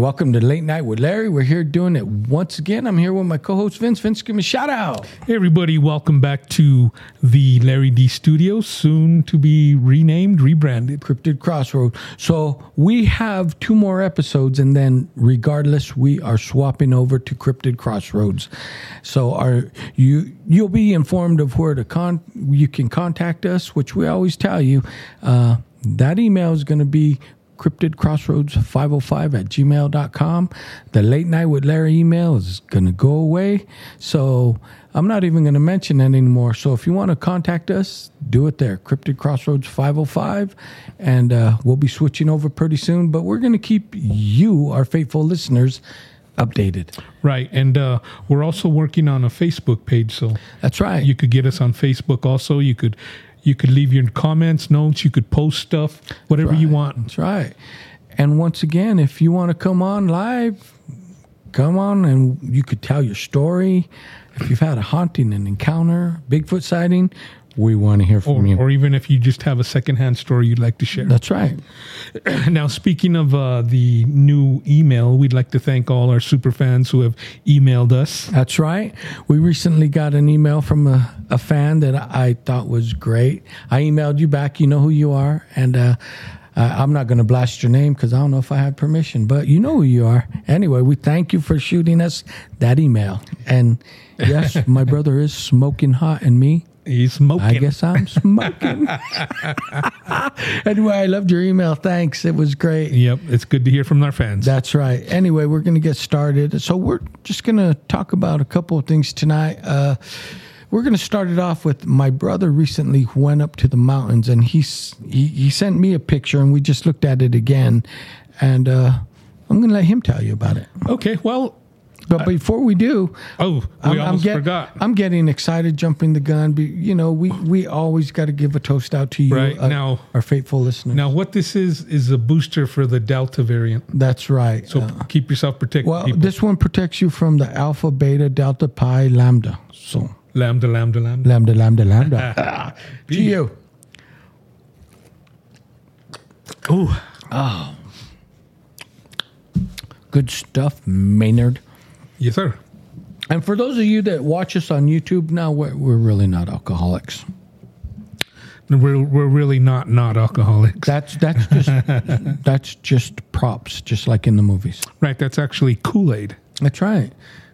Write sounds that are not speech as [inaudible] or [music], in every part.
Welcome to Late Night with Larry. We're here doing it once again. I'm here with my co-host Vince. Vince, give me a shout out. Hey, everybody, welcome back to the Larry D Studios, soon to be renamed, rebranded. Cryptid Crossroad. So we have two more episodes, and then regardless, we are swapping over to Cryptid Crossroads. So are you you'll be informed of where to con you can contact us, which we always tell you. Uh, that email is going to be cryptidcrossroads505 at gmail.com. The late night with Larry email is going to go away. So I'm not even going to mention that anymore. So if you want to contact us, do it there, Cryptid Crossroads 505. And uh, we'll be switching over pretty soon. But we're going to keep you, our faithful listeners, updated. Right. And uh, we're also working on a Facebook page. So That's right. you could get us on Facebook also. You could. You could leave your comments, notes. You could post stuff, whatever you want. That's right. And once again, if you want to come on live, come on and you could tell your story. If you've had a haunting, an encounter, Bigfoot sighting, we want to hear from Or, you. or even if you just have a secondhand story you'd like to share. That's right. [clears throat] Now, speaking of uh, the new email, we'd like to thank all our super fans who have emailed us. That's right. We recently got an email from a, a fan that I thought was great. I emailed you back. You know who you are. And uh, I'm not going to blast your name because I don't know if I have permission, but you know who you are. Anyway, we thank you for shooting us that email. And yes, [laughs] my brother is smoking hot and me. He's smoking. I guess I'm smoking. [laughs] anyway, I loved your email. Thanks. It was great. Yep, it's good to hear from our fans. That's right. Anyway, we're going to get started. So we're just going to talk about a couple of things tonight. Uh, we're going to start it off with my brother recently went up to the mountains and he's, he he sent me a picture and we just looked at it again, and uh, I'm going to let him tell you about it. okay, well, But before we do, oh, we almost get- forgot. I'm getting excited, jumping the gun. But you know, we we always got to give a toast out to you, Right, uh, now- our faithful listeners. Now, what this is is a booster for the Delta variant. That's right. So Uh, keep yourself protected, well, people. this one protects you from the alpha, beta, delta, pi, lambda. So lambda, lambda, lambda. lambda, lambda, lambda. [laughs] to you. Ooh. Oh, Good stuff, Maynard. Yes, sir. And for those of you that watch us on YouTube, now we're, we're really not alcoholics. We're we're really not not alcoholics, That's that's just [laughs] that's just props, just like in the movies. right? That's actually Kool Aid. That's right.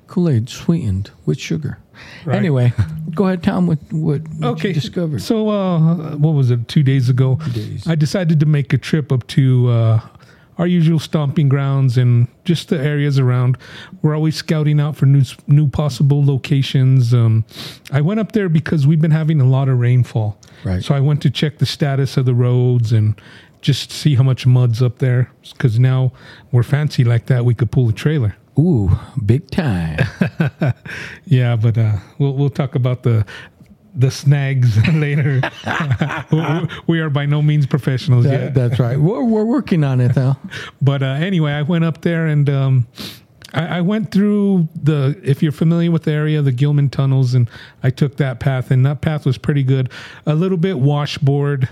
Kool Aid sweetened with sugar. Right. Anyway, go ahead, Tom. What what, what Okay, you discovered? So, uh, what was it? Two days ago, days. I decided to make a trip up to uh, our usual stomping grounds and just the areas around. We're always scouting out for new new possible locations. Um, I went up there because we've been having a lot of rainfall. Right. So I went to check the status of the roads and just see how much mud's up there. Because now we're fancy like that, we could pull a trailer. Ooh, big time. [laughs] Yeah, but uh, we'll we'll talk about the the snags [laughs] later. [laughs] We- are by no means professionals That- yet. That's right. We're, we're working on it, though. [laughs] But uh, anyway, I went up there and um, I, I went through the. If you're familiar with the area, the Gilman tunnels, and I took that path, and that path was pretty good. A little bit washboard,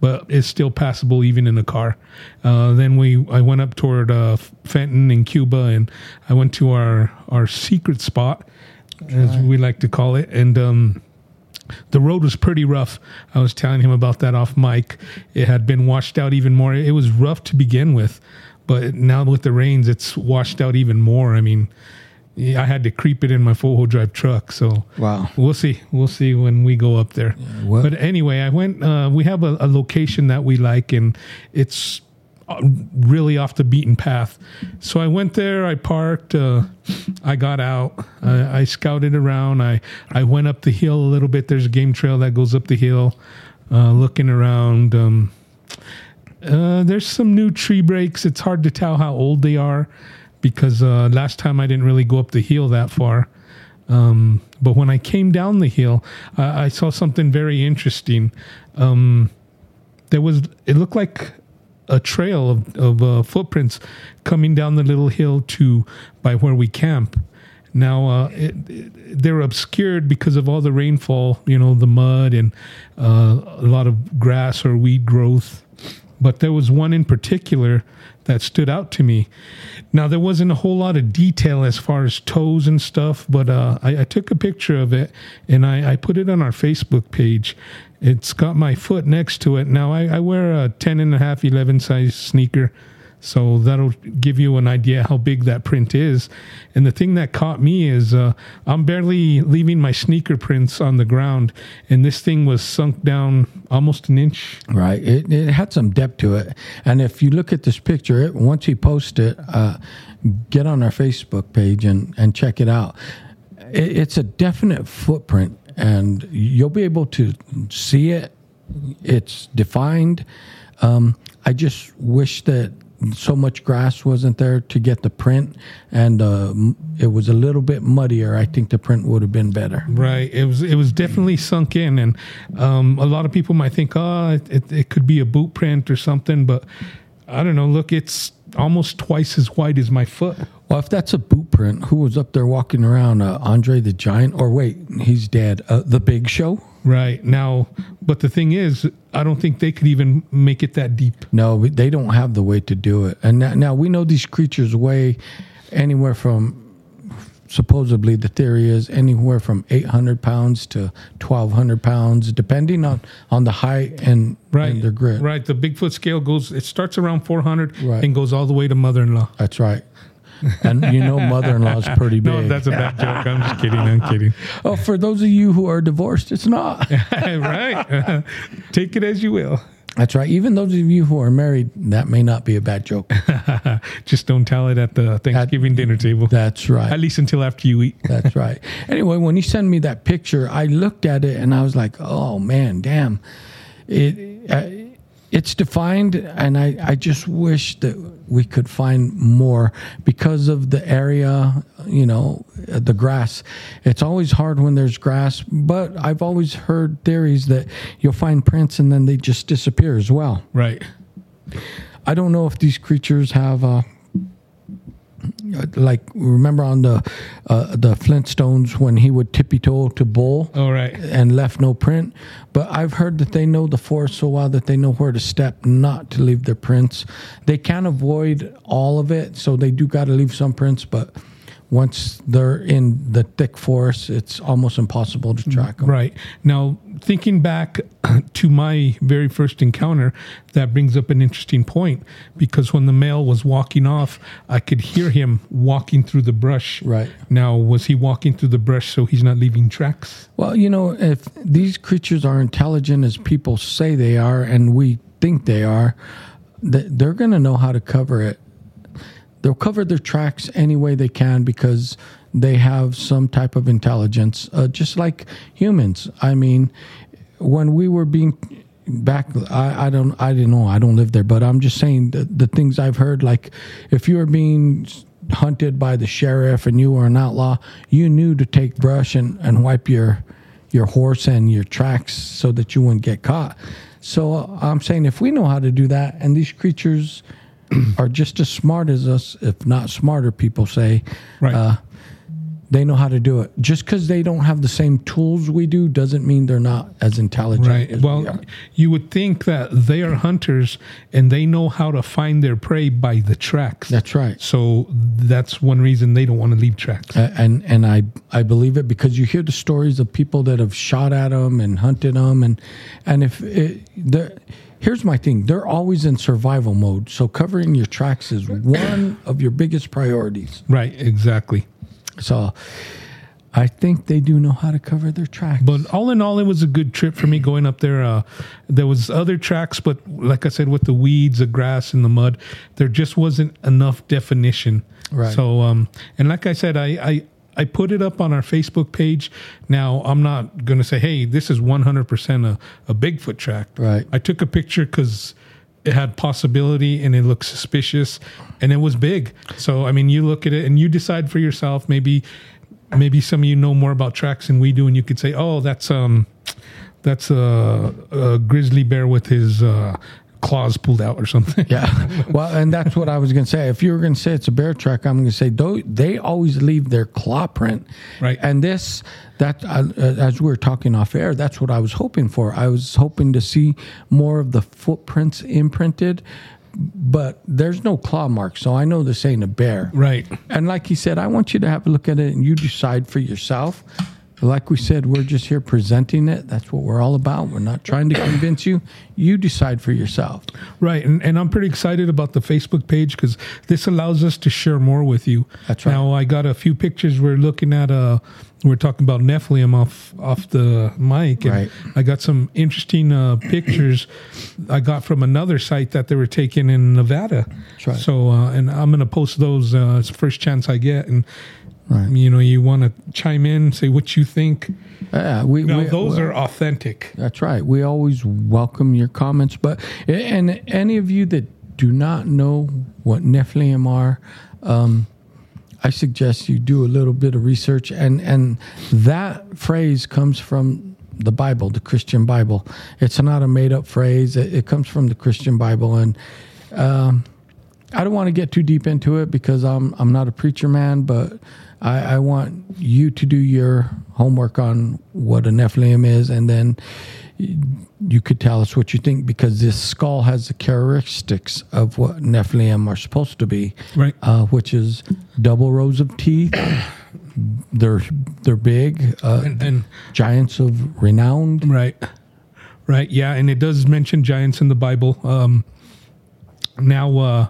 but it's still passable even in a car. Uh, then we, I went up toward uh, Fenton in Cuba, and I went to our our secret spot, as we like to call it, and. Um, the road was pretty rough. I was telling him about that off mic. It had been washed out even more. It was rough to begin with, but now with the rains, it's washed out even more. I mean, I had to creep it in my four wheel drive truck. So Wow. we'll see. We'll see when we go up there. what- But anyway, I went. Uh, we have a, a location that we like, and it's really off the beaten path. So I went there. I parked. Uh, I got out. I, I scouted around. I I went up the hill a little bit. There's a game trail that goes up the hill. Uh, looking around. Um, uh, there's some new tree breaks. It's hard to tell how old they are because uh, last time I didn't really go up the hill that far. Um, but when I came down the hill, I, I saw something very interesting. Um, there was it looked like a trail of, of uh, footprints coming down the little hill to by where we camp. Now uh, it, it, they're obscured because of all the rainfall, you know, the mud and uh, a lot of grass or weed growth. but there was one in particular that stood out to me. Now there wasn't a whole lot of detail as far as toes and stuff, but uh, I, I, took a picture of it and I, I, put it on our Facebook page. It's got my foot next to it. Now I, I wear a 10 and a half, 11 size sneaker so that'll give you an idea how big that print is. And the thing that caught me is uh, I'm barely leaving my sneaker prints on the ground, and this thing was sunk down almost an inch. Right. It, it had some depth to it. And if you look at this picture, it, once he post it, uh, get on our Facebook page and, and check it out. It, it's a definite footprint, and you'll be able to see it. It's defined. Um, I just wish that so much grass wasn't there to get the print, and uh, it was a little bit muddier. I think the print would have been better. Right. It was. It was definitely sunk in, and um, a lot of people might think, oh, it, it could be a boot print or something, but I don't know. Look, it's almost twice as wide as my foot. Well, if that's a boot print, who was up there walking around? Uh, Andre the Giant? Or wait, he's dead. Uh, the Big Show? Right. Now, but the thing is, I don't think they could even make it that deep. No, they don't have the way to do it. And now, now we know these creatures weigh anywhere from supposedly the theory is anywhere from 800 pounds to 1200 pounds depending on on the height and, right. and their grit right the bigfoot scale goes it starts around 400 right. and goes all the way to mother-in-law that's right and you know mother-in-law is [laughs] pretty big no that's a bad joke i'm just [laughs] kidding i'm kidding oh for those of you who are divorced it's not [laughs] right take it as you will that's right. Even those of you who are married, that may not be a bad joke. Just don't tell it at the Thanksgiving at, dinner table. That's right. At least until after you eat. that's right. Anyway, when he sent me that picture, I looked at it and I was like, "Oh man, damn!" It uh, it's defined, and I, I just wish that we could find more because of the area, you know, the grass. It's always hard when there's grass, but I've always heard theories that you'll find prints and then they just disappear as well. Right. I don't know if these creatures have uh, like remember on the uh, the Flintstones when he would tippy toe to bull, oh right, and left no print. But I've heard that they know the forest so well that they know where to step not to leave their prints. They can't avoid all of it, so they do got to leave some prints, but once they're in the thick forest, it's almost impossible to track them. Right. Now, thinking back [clears throat] to my very first encounter, that brings up an interesting point because when the male was walking off, I could hear him walking through the brush. Right. Now, was he walking through the brush so he's not leaving tracks? Well, you know, if these creatures are intelligent as people say they are, and we think they are, they're going to know how to cover it they'll cover their tracks any way they can because they have some type of intelligence, uh, just like humans. I mean, when we were being back, I, I don't, I didn't know, I don't live there, but I'm just saying the, the things I've heard. Like, if you were being hunted by the sheriff and you were an outlaw, you knew to take brush and, and wipe your your horse and your tracks so that you wouldn't get caught. So uh, I'm saying if we know how to do that, and these creatures [clears throat] are just as smart as us, if not smarter. People say, right. Uh, they know how to do it. Just because they don't have the same tools we do doesn't mean they're not as intelligent. Right. As well, we you would think that they are hunters and they know how to find their prey by the tracks. That's right. So that's one reason they don't want to leave tracks. Uh, and and I I believe it because you hear the stories of people that have shot at them and hunted them and and if it, here's my thing they're always in survival mode so covering your tracks is one of your biggest priorities right exactly so I think they do know how to cover their tracks. But all in all, it was a good trip for me going up there. Uh, there was other tracks, but like I said, with the weeds, the grass, and the mud, there just wasn't enough definition. Right. So, um, and like I said, I, I I put it up on our Facebook page. Now, I'm not going to say, hey, this is 100% a, a Bigfoot track. Right. I took a picture because it had possibility and it looked suspicious and it was big. So, I mean, you look at it and you decide for yourself. Maybe, maybe some of you know more about tracks than we do, and you could say, oh, that's um, that's a, a grizzly bear with his uh, claws pulled out or something. Yeah. [laughs] Well, and that's what I was going to say. If you were going to say it's a bear track, I'm going to say they always leave their claw print. Right. And this, that uh, uh, as we were talking off air, that's what I was hoping for. I was hoping to see more of the footprints imprinted, but there's no claw mark, so I know this ain't a bear. Right. And like he said, I want you to have a look at it and you decide for yourself. Like we said, we're just here presenting it. That's what we're all about. We're not trying to convince you. You decide for yourself. Right, and, and I'm pretty excited about the Facebook page because this allows us to share more with you. That's right. Now I got a few pictures. We're looking at uh we're talking about Nephilim off off the mic, and Right. I got some interesting uh, pictures I got from another site that they were taken in Nevada. That's right. So, uh, and I'm gonna post those uh, first chance I get, and Right. you know, you want to chime in, say what you think. Yeah, we, Now we, those are authentic. That's right. We always welcome your comments. But and any of you that do not know what Nephilim are, um, I suggest you do a little bit of research. And and that phrase comes from the Bible, the Christian Bible. It's not a made up phrase. It, it comes from the Christian Bible. And um, I don't want to get too deep into it because I'm I'm not a preacher man, but I, I want you to do your homework on what a Nephilim is, and then you could tell us what you think because this skull has the characteristics of what Nephilim are supposed to be, Right. Uh, which is double rows of teeth. [coughs] they're they're big, uh, And, and giants of renown, Right. Right. Yeah. And it does mention giants in the Bible. Um, now, uh,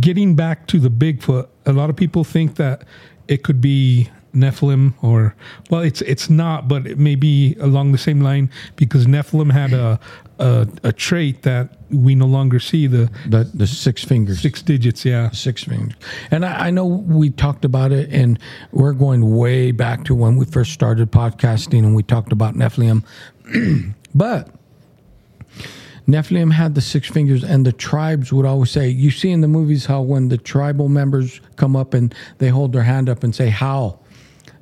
getting back to the Bigfoot, a lot of people think that it could be Nephilim or, well, it's, it's not, but it may be along the same line because Nephilim had a, a, a trait that we no longer see the The the six fingers. six digits. Yeah. six fingers. And I, I know we talked about it, and we're going way back to when we first started podcasting, and we talked about Nephilim. [clears throat] but Nephilim had the six fingers, and the tribes would always say, You see in the movies how when the tribal members come up and they hold their hand up and say, How?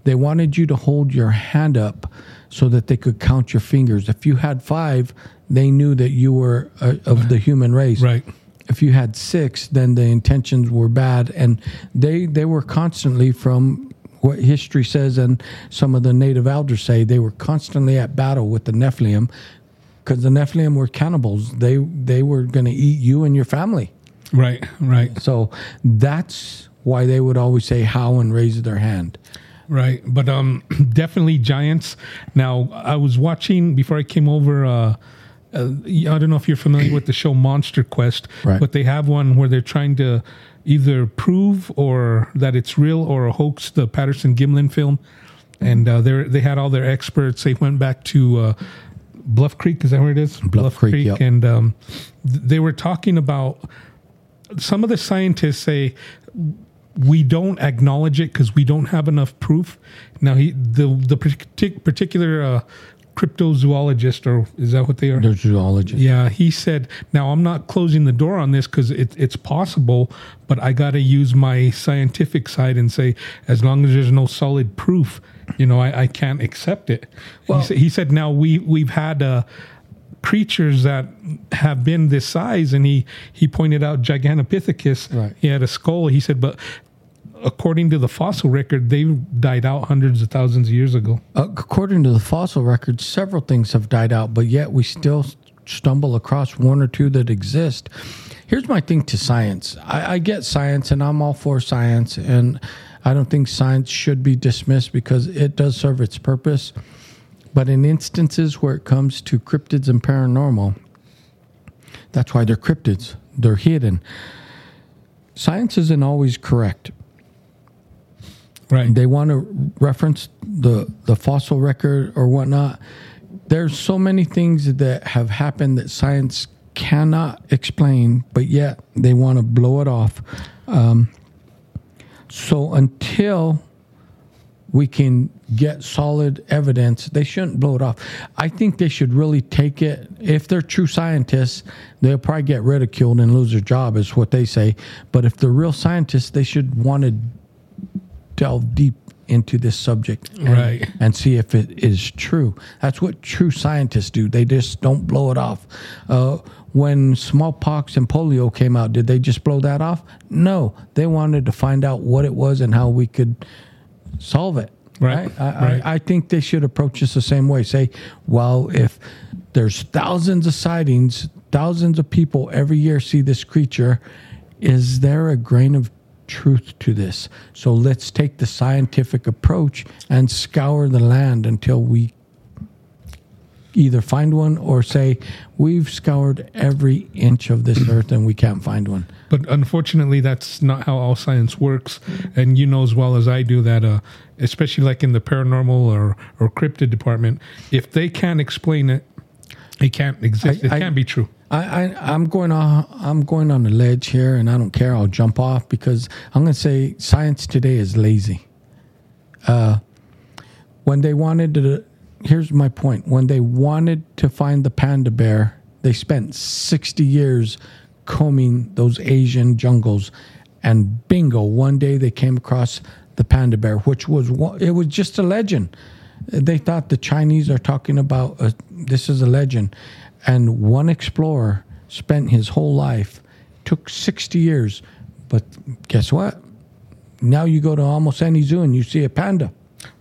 They wanted you to hold your hand up so that they could count your fingers. If you had five, they knew that you were uh, of the human race Right. if you had six, then the intentions were bad, and they they were constantly from what history says and some of the native elders say they were constantly at battle with the Nephilim because the Nephilim were cannibals. They they were going to eat you and your family. Right. Right. So that's why they would always say how and raise their hand. Right, but um, [clears throat] definitely giants. Now, I was watching before I came over. Uh, uh, I don't know if you're familiar with the show Monster Quest, Right. but they have one where they're trying to either prove or that it's real or a hoax. The Patterson Gimlin film, and uh, they they had all their experts. They went back to uh, Bluff Creek. Is that where it is? Bluff Creek, yep. and um, th- they were talking about some of the scientists say we don't acknowledge it because we don't have enough proof. Now, he the the partic- particular uh, cryptozoologist, or is that what they are? They're zoologists. Yeah, he said. Now, I'm not closing the door on this because it, it's possible, but I got to use my scientific side and say, as long as there's no solid proof, you know, I, I can't accept it. Well- he, sa- he said, now we we've had. Uh, creatures that have been this size and he he pointed out gigantopithecus Right. he had a skull he said but according to the fossil record they died out hundreds of thousands of years ago Uh, according to the fossil record, several things have died out, but yet we still stumble across one or two that exist. Here's my thing to science I, I get science, and I'm all for science, and I don't think science should be dismissed because it does serve its purpose. But in instances where it comes to cryptids and paranormal, that's why they're cryptids, they're hidden. Science isn't always correct right they want to reference the the fossil record or whatnot. There's so many things that have happened that science cannot explain, but yet they want to blow it off. Um, so until we can get solid evidence, they shouldn't blow it off. I think they should really take it. If they're true scientists, they'll probably get ridiculed and lose their job, is what they say. But if they're real scientists, they should want to delve deep into this subject and, Right. and see if it is true. That's what true scientists do. They just don't blow it off. Uh, when smallpox and polio came out, did they just blow that off? No, they wanted to find out what it was and how we could solve it. Right, I, right. I, I think they should approach this the same way. Say, well, if there's thousands of sightings, thousands of people every year see this creature, is there a grain of truth to this? So let's take the scientific approach and scour the land until we either find one or say we've scoured every inch of this [clears throat] earth and we can't find one. But unfortunately, that's not how all science works. And you know as well as I do that, uh, especially like in the paranormal or, or cryptid department, if they can't explain it, it can't exist. I- it can't be true. I, I I'm going on I'm going on the ledge here, and I don't care. I'll jump off because I'm going to say science today is lazy. Uh, when they wanted to, here's my point. When they wanted to find the panda bear, they spent 60 years combing those Asian jungles, and bingo, one day they came across the panda bear, which was it was just a legend. They thought the Chinese are talking about uh this is a legend, and one explorer spent his whole life, took 60 years, but guess what? Now you go to almost any zoo and you see a panda.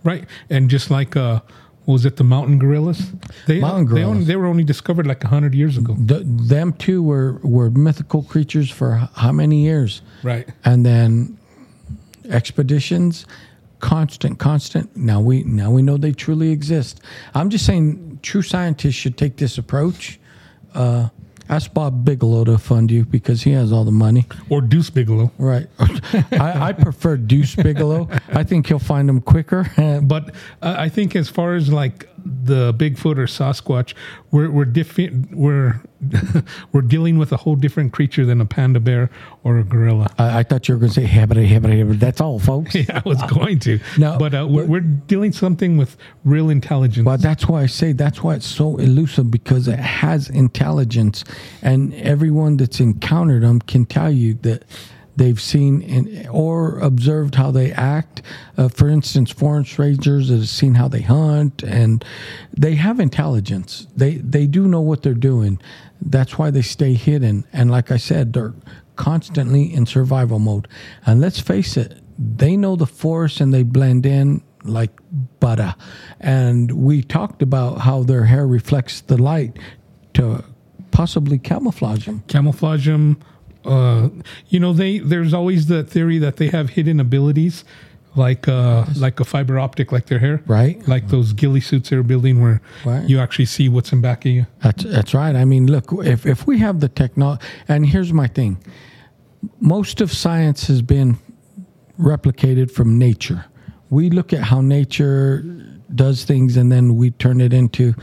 Right. And just like, uh, was it the mountain gorillas? They, Mountain They, only, gorillas. they were only discovered like 100 years ago. The, them too were, were mythical creatures for how many years? Right. And then expeditions, constant, constant. Now we now we know they truly exist. I'm just saying, true scientists should take this approach. Uh, ask Bob Bigelow to fund you because he has all the money. Or Deuce Bigelow. Right. [laughs] I, I prefer Deuce Bigelow. I think he'll find them quicker. [laughs] But uh, I think as far as like the Bigfoot or Sasquatch, we're we're diffi- we're [laughs] we're dealing with a whole different creature than a panda bear or a gorilla. I, I thought you were going to say hibbity, hibbity, hibbity. That's all, folks. [laughs] Yeah, I was going to. [laughs] No, but uh, we're, we're dealing something with real intelligence. Well, that's why I say that's why it's so elusive because it has intelligence, and everyone that's encountered them can tell you that they've seen in, or observed how they act. Uh, for instance, forest rangers have seen how they hunt, and they have intelligence. They they do know what they're doing. That's why they stay hidden. And like I said, they're constantly in survival mode. And let's face it, they know the forest and they blend in like butter. And we talked about how their hair reflects the light to possibly camouflage them. camouflage them. Uh, you know, they there's always the theory that they have hidden abilities, like uh, like a fiber optic, like their hair, Right. Like those ghillie suits they're building, where Right. you actually see what's in back of you. That's that's right. I mean, look, if if we have the technology, and here's my thing, most of science has been replicated from nature. We look at how nature does things, and then we turn it into,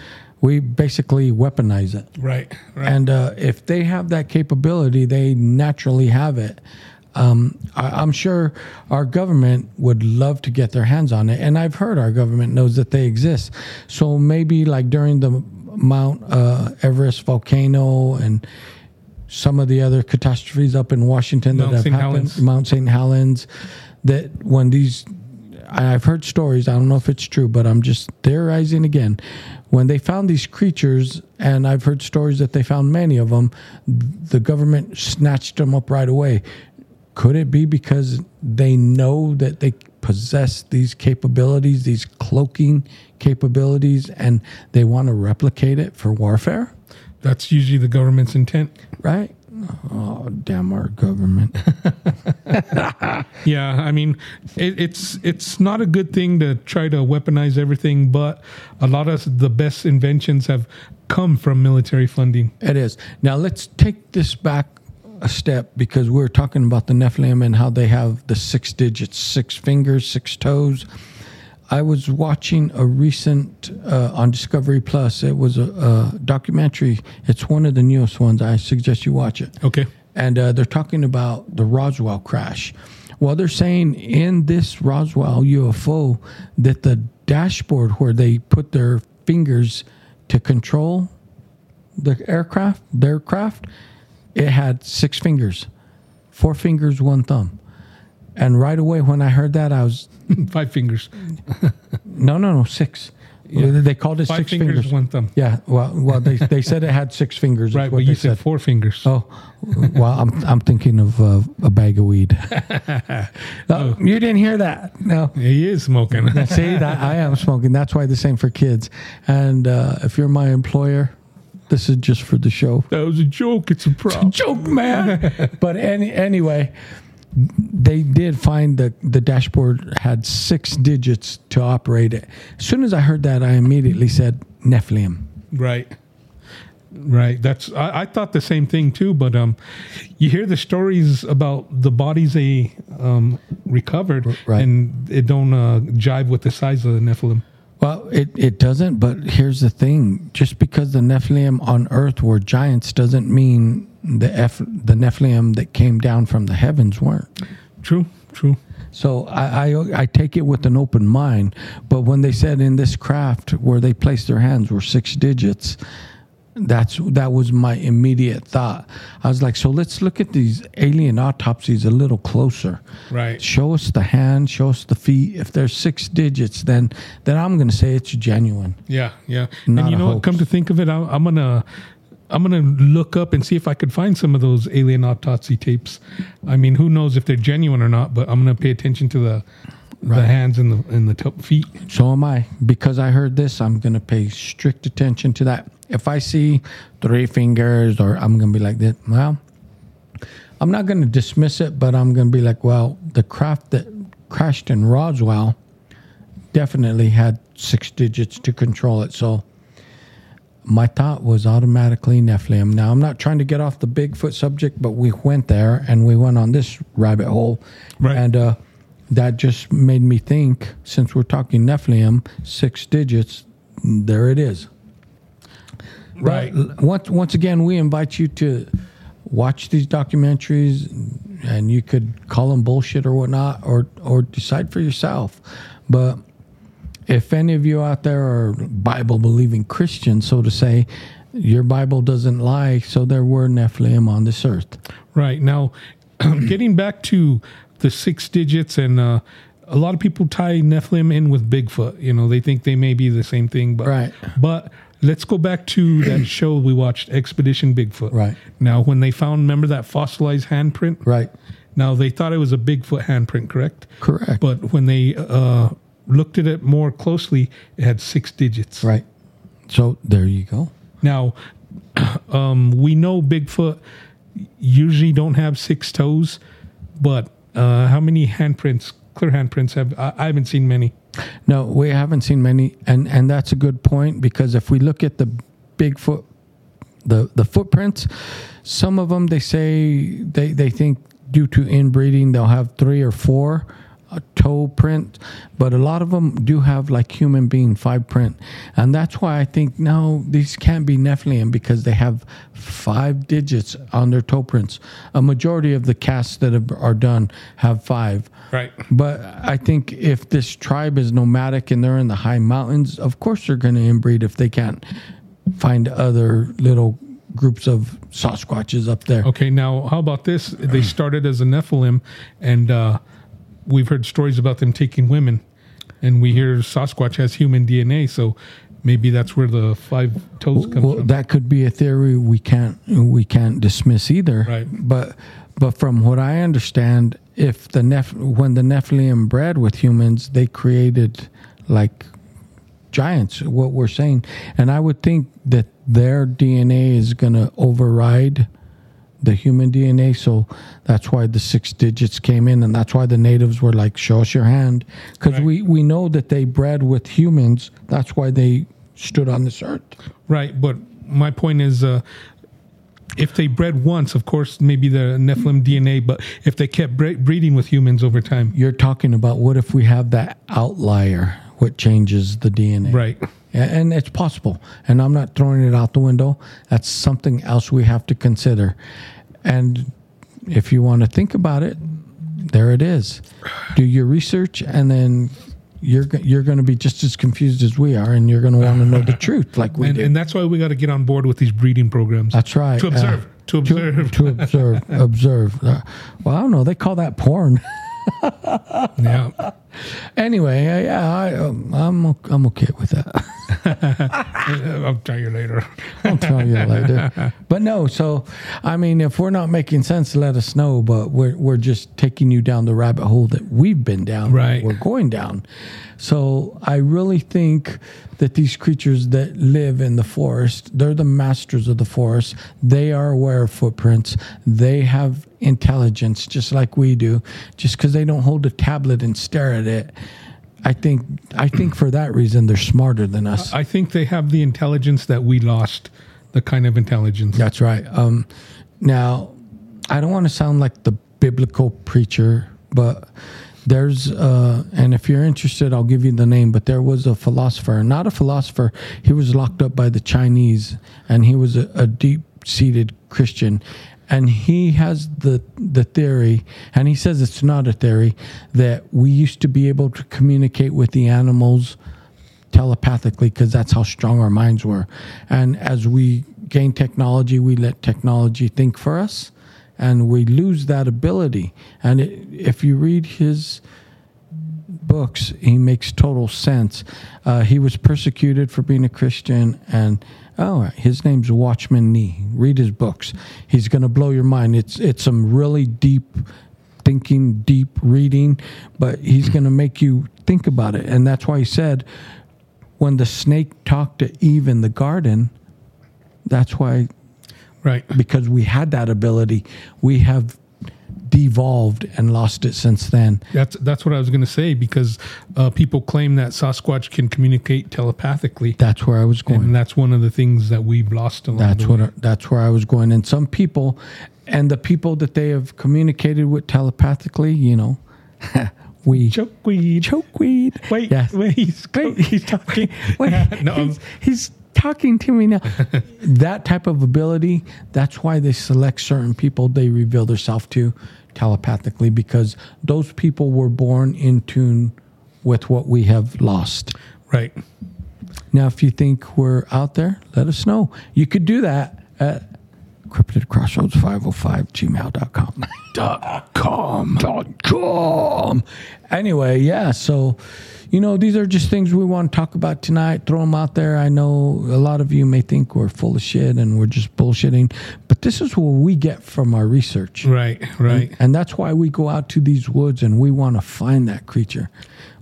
we basically weaponize it. Right, right. And uh, if they have that capability, they naturally have it. Um, I, I'm sure our government would love to get their hands on it, and I've heard our government knows that they exist. So maybe like during the Mount uh, Everest volcano and some of the other catastrophes up in Washington Mount that have St. happened, Helens. Mount St. Helens, that when these, I've heard stories. I don't know if it's true, but I'm just theorizing again. When they found these creatures, and I've heard stories that they found many of them, the government snatched them up right away. Could it be because they know that they possess these capabilities, these cloaking capabilities, and they want to replicate it for warfare? That's usually the government's intent. Right? Oh, damn our government. [laughs] Yeah, I mean, it, it's it's not a good thing to try to weaponize everything, but a lot of the best inventions have come from military funding. It is. Now let's take this back a step because we're talking about the Nephilim and how they have the six digits, six fingers, six toes. I was watching a recent uh, on Discovery Plus. It was a, a documentary. It's one of the newest ones. I suggest you watch it Okay. and uh, they're talking about the Roswell crash. Well, they're saying in this Roswell UFO that the dashboard where they put their fingers to control the aircraft, their craft, it had six fingers, four fingers, one thumb. And right away when I heard that, I was [laughs] Five fingers. no, no, no, six. They called it Five six fingers, fingers. one thumb. Yeah, well, well, they they said it had six fingers. Right, but you said four fingers. Oh, well, I'm I'm thinking of uh, a bag of weed. No, [laughs] you didn't hear that? No. He is smoking. [laughs] See, that I am smoking. That's why the same for kids. And uh, if you're my employer, this is just for the show. that was a joke. It's a prop. A joke, man. but any anyway, they did find that the dashboard had six digits to operate it. As soon as I heard that, I immediately said Nephilim. Right. Right. That's I, I thought the same thing too, but um you hear the stories about the bodies they um recovered Right. and it don't uh, jive with the size of the Nephilim. Well, it, it doesn't, but here's the thing. Just because the Nephilim on earth were giants doesn't mean the F, the Nephilim that came down from the heavens weren't. True, true. So I, I I take it with an open mind. But when they said in this craft where they placed their hands were six digits, that's that was my immediate thought. I was like, so let's look at these alien autopsies a little closer. Right. Show us the hand, show us the feet. If there's six digits, then then I'm going to say it's genuine. Yeah, yeah. And you know what? Come to think of it, I'm, I'm gonna I'm gonna look up and see if I could find some of those alien autopsy tapes. I mean, who knows if they're genuine or not? But I'm gonna pay attention to the the hands and the and the top feet. So am I. Because I heard this, I'm going to pay strict attention to that. If I see three fingers, or I'm going to be like that, well, I'm not going to dismiss it, but I'm going to be like, well, the craft that crashed in Roswell definitely had six digits to control it. So my thought was automatically Nephilim. Now, I'm not trying to get off the Bigfoot subject, but we went there and we went on this rabbit hole. Right. And uh, that just made me think since we're talking Nephilim, six digits, there it is. Right. But once, once again, we invite you to watch these documentaries and you could call them bullshit or whatnot or, or decide for yourself. But if any of you out there are Bible believing Christians, so to say, your Bible doesn't lie, so there were Nephilim on this earth. Right. Now, [clears throat] getting back to the six digits, and uh, a lot of people tie Nephilim in with Bigfoot. You know, they think they may be the same thing, but Right. But let's go back to that [clears throat] show we watched, Expedition Bigfoot. Right. Now, when they found, remember that fossilized handprint? Right. Now they thought it was a Bigfoot handprint, correct? Correct. But when they uh, looked at it more closely, it had six digits. right. So there you go. Now, [clears throat] um, we know Bigfoot usually don't have six toes, but uh, how many handprints, clear handprints, have I, I haven't seen many. No, we haven't seen many, and and that's a good point because if we look at the Bigfoot, the the footprints, some of them they say they they think due to inbreeding they'll have three or four uh, toe print, but a lot of them do have like human being five print, and that's why I think no, these can't be Nephilim because they have five digits on their toe prints. A majority of the casts that have, are done have five. Right. But I think if this tribe is nomadic and they're in the high mountains, of course they're going to inbreed if they can't find other little groups of Sasquatches up there. Okay. Now, how about this? They started as a Nephilim, and uh, we've heard stories about them taking women, and we hear Sasquatch has human DNA, so maybe that's where the five toes come Well, from. that could be a theory we can't we can't dismiss either. Right. But but from what I understand, if the Neph- when the Nephilim bred with humans, they created like giants. What we're saying, and I would think that their DNA is going to override the human DNA. So that's why the six digits came in, and that's why the natives were like, "Show us your hand," because Right. we we know that they bred with humans. That's why they stood on this earth. Right, but my point is, uh, if they bred once, of course, maybe the Nephilim DNA. But if they kept bre- breeding with humans over time, You're talking about what if we have that outlier, what changes the DNA? right? And it's possible. And I'm not throwing it out the window. That's something else we have to consider. And if you want to think about it, there it is. Do your research, and then you're you're going to be just as confused as we are, and you're going to want to know the truth, like we And, do. and that's why we got to get on board with these breeding programs. That's right. To Uh, observe, to observe. to observe, [laughs] observe. Uh, well, I don't know. They call that porn. [laughs] yeah. Anyway, uh, yeah, I, um, I'm I'm okay with that. [laughs] [laughs] I'll tell you later. [laughs] I'll tell you later. But no, so I mean, if we're not making sense, let us know. But we're we're just taking you down the rabbit hole that we've been down. Right. We're going down. So I really think that these creatures that live in the forest, they're the masters of the forest. They are aware of footprints. They have intelligence, just like we do. Just because they don't hold a tablet and stare at it. I think I think for that reason they're smarter than us. I think they have the intelligence that we lost, the kind of intelligence. That's right. Um, now, I don't want to sound like the biblical preacher, but there's, uh, and if you're interested, I'll give you the name. But there was a philosopher, not a philosopher. He was locked up by the Chinese, and he was a, a deep-seated Christian. And he has the the theory, and he says it's not a theory that we used to be able to communicate with the animals telepathically because that's how strong our minds were. And as we gain technology, we let technology think for us, and we lose that ability. And it, if you read his books, he makes total sense. Uh, he was persecuted for being a Christian, and oh, his name's Watchman Nee. Read his books; he's going to blow your mind. It's it's some really deep thinking, deep reading, but he's going to make you think about it, and that's why he said when the snake talked to Eve in the garden. That's why Right. because we had that ability, we have devolved and lost it since then. That's that's what I was going to say because uh, people claim that Sasquatch can communicate telepathically, That's where I was going. and that's one of the things that we've lost along That's the what way. I, that's where I was going. And some people, and the people that they have communicated with telepathically, you know, [laughs] we Chokeweed. chokeweed. Wait, Yes. wait, he's, Wait. he's talking. [laughs] Wait, [laughs] no, he's, he's talking to me now. that type of ability, that's why they select certain people they reveal themselves to telepathically because those people were born in tune with what we have lost. right. Now, if you think we're out there, let us know. You could do that at cryptidcrossroads505 gmail.com. Dot com. Dot com. Anyway, yeah, so, you know, these are just things we want to talk about tonight. Throw them out there. I know a lot of you may think we're full of shit and we're just bullshitting, but this is what we get from our research. Right, right. And that's why we go out to these woods and we want to find that creature.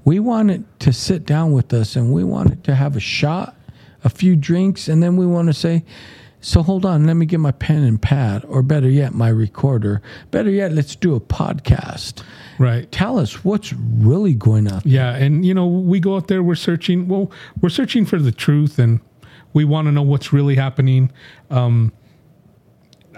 We want it to sit down with us and we want it to have a shot, a few drinks, and then we want to say, so hold on, let me get my pen and pad, or better yet, my recorder. Better yet, let's do a podcast. Right. Tell us what's really going on. Yeah, and you know, we go out there, we're searching. Well, we're searching for the truth, and we want to know what's really happening. Um,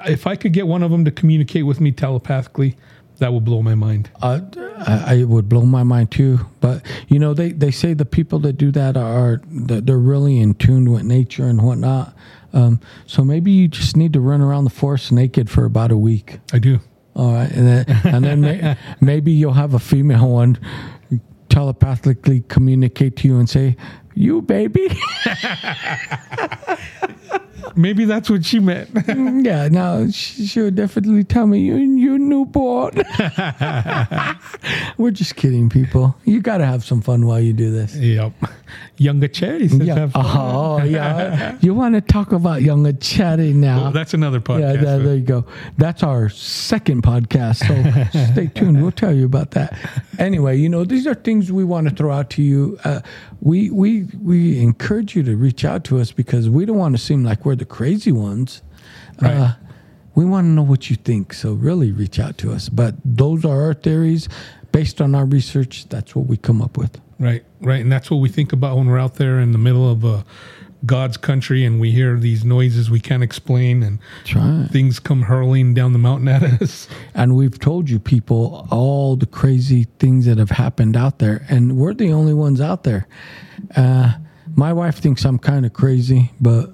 if I could get one of them to communicate with me telepathically, that would blow my mind. Uh, I, I would blow my mind too. But you know, they, they say the people that do that are that they're really in tune with nature and whatnot. Um, so maybe you just need to run around the forest naked for about a week. I do. All right, and then and then may, [laughs] maybe you'll have a female one telepathically communicate to you and say, "You baby." [laughs] Maybe that's what she meant. yeah, no, she, she would definitely tell me you you newborn. [laughs] We're just kidding, people. You got to have some fun while you do this. yep. Younger cherry Yeah. Oh, yeah. [laughs] You want to talk about younger chatty now? Well, that's another podcast. yeah, there, there you go. That's our second podcast. So [laughs] stay tuned. We'll tell you about that. Anyway, you know, these are things we want to throw out to you. Uh, we we we encourage you to reach out to us because we don't want to seem like we're the crazy ones. Right. Uh, we want to know what you think. So really reach out to us. But those are our theories. Based on our research, that's what we come up with. Right, right, and that's what we think about when we're out there in the middle of uh, God's country and we hear these noises we can't explain and right. things come hurling down the mountain at us. [laughs] And we've told you people all the crazy things that have happened out there, and we're the only ones out there. Uh, my wife thinks I'm kind of crazy, but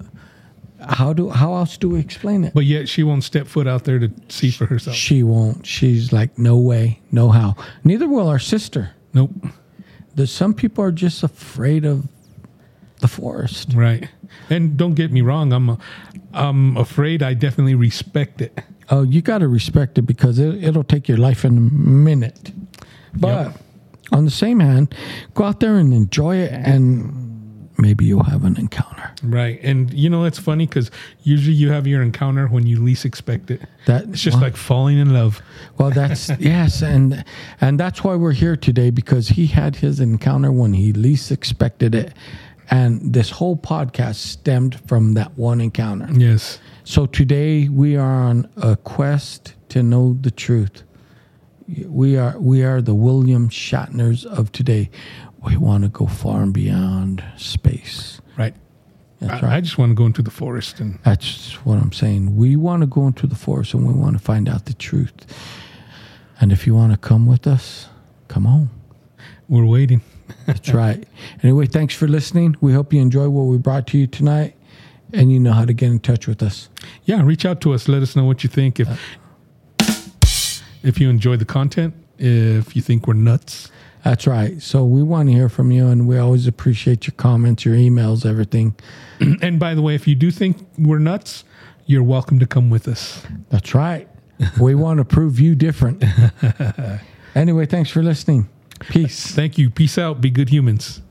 how do how else do we explain it? But yet she won't step foot out there to see for herself. She won't. She's like, no way, no how. Neither will our sister. Nope. There's some people are just afraid of the forest. Right. And don't get me wrong, I'm uh, I'm afraid I definitely respect it. Oh, you got to respect it because it, it'll take your life in a minute. But on the same hand, go out there and enjoy it, and maybe you'll have an encounter. Right. And you know, it's funny because usually you have your encounter when you least expect it. That It's just well, like falling in love. well, that's [laughs] yes, and and that's why we're here today because he had his encounter when he least expected it, and this whole podcast stemmed from that one encounter. Yes. So today we are on a quest to know the truth. We are we are the William Shatners of today. We want to go far and beyond space. Right. That's I, right. I just want to go into the forest and That's what I'm saying. We want to go into the forest and we want to find out the truth. And if you want to come with us, come on. we're waiting. That's right. Anyway, thanks for listening. We hope you enjoy what we brought to you tonight. And you know how to get in touch with us. Yeah, reach out to us. Let us know what you think. If uh, if you enjoy the content, if you think we're nuts. That's right. So we want to hear from you, and we always appreciate your comments, your emails, everything. [clears throat] And by the way, if you do think we're nuts, you're welcome to come with us. That's right. we [laughs] want to prove you different. [laughs] anyway, thanks for listening. Peace. Thank you. Peace out. Be good humans.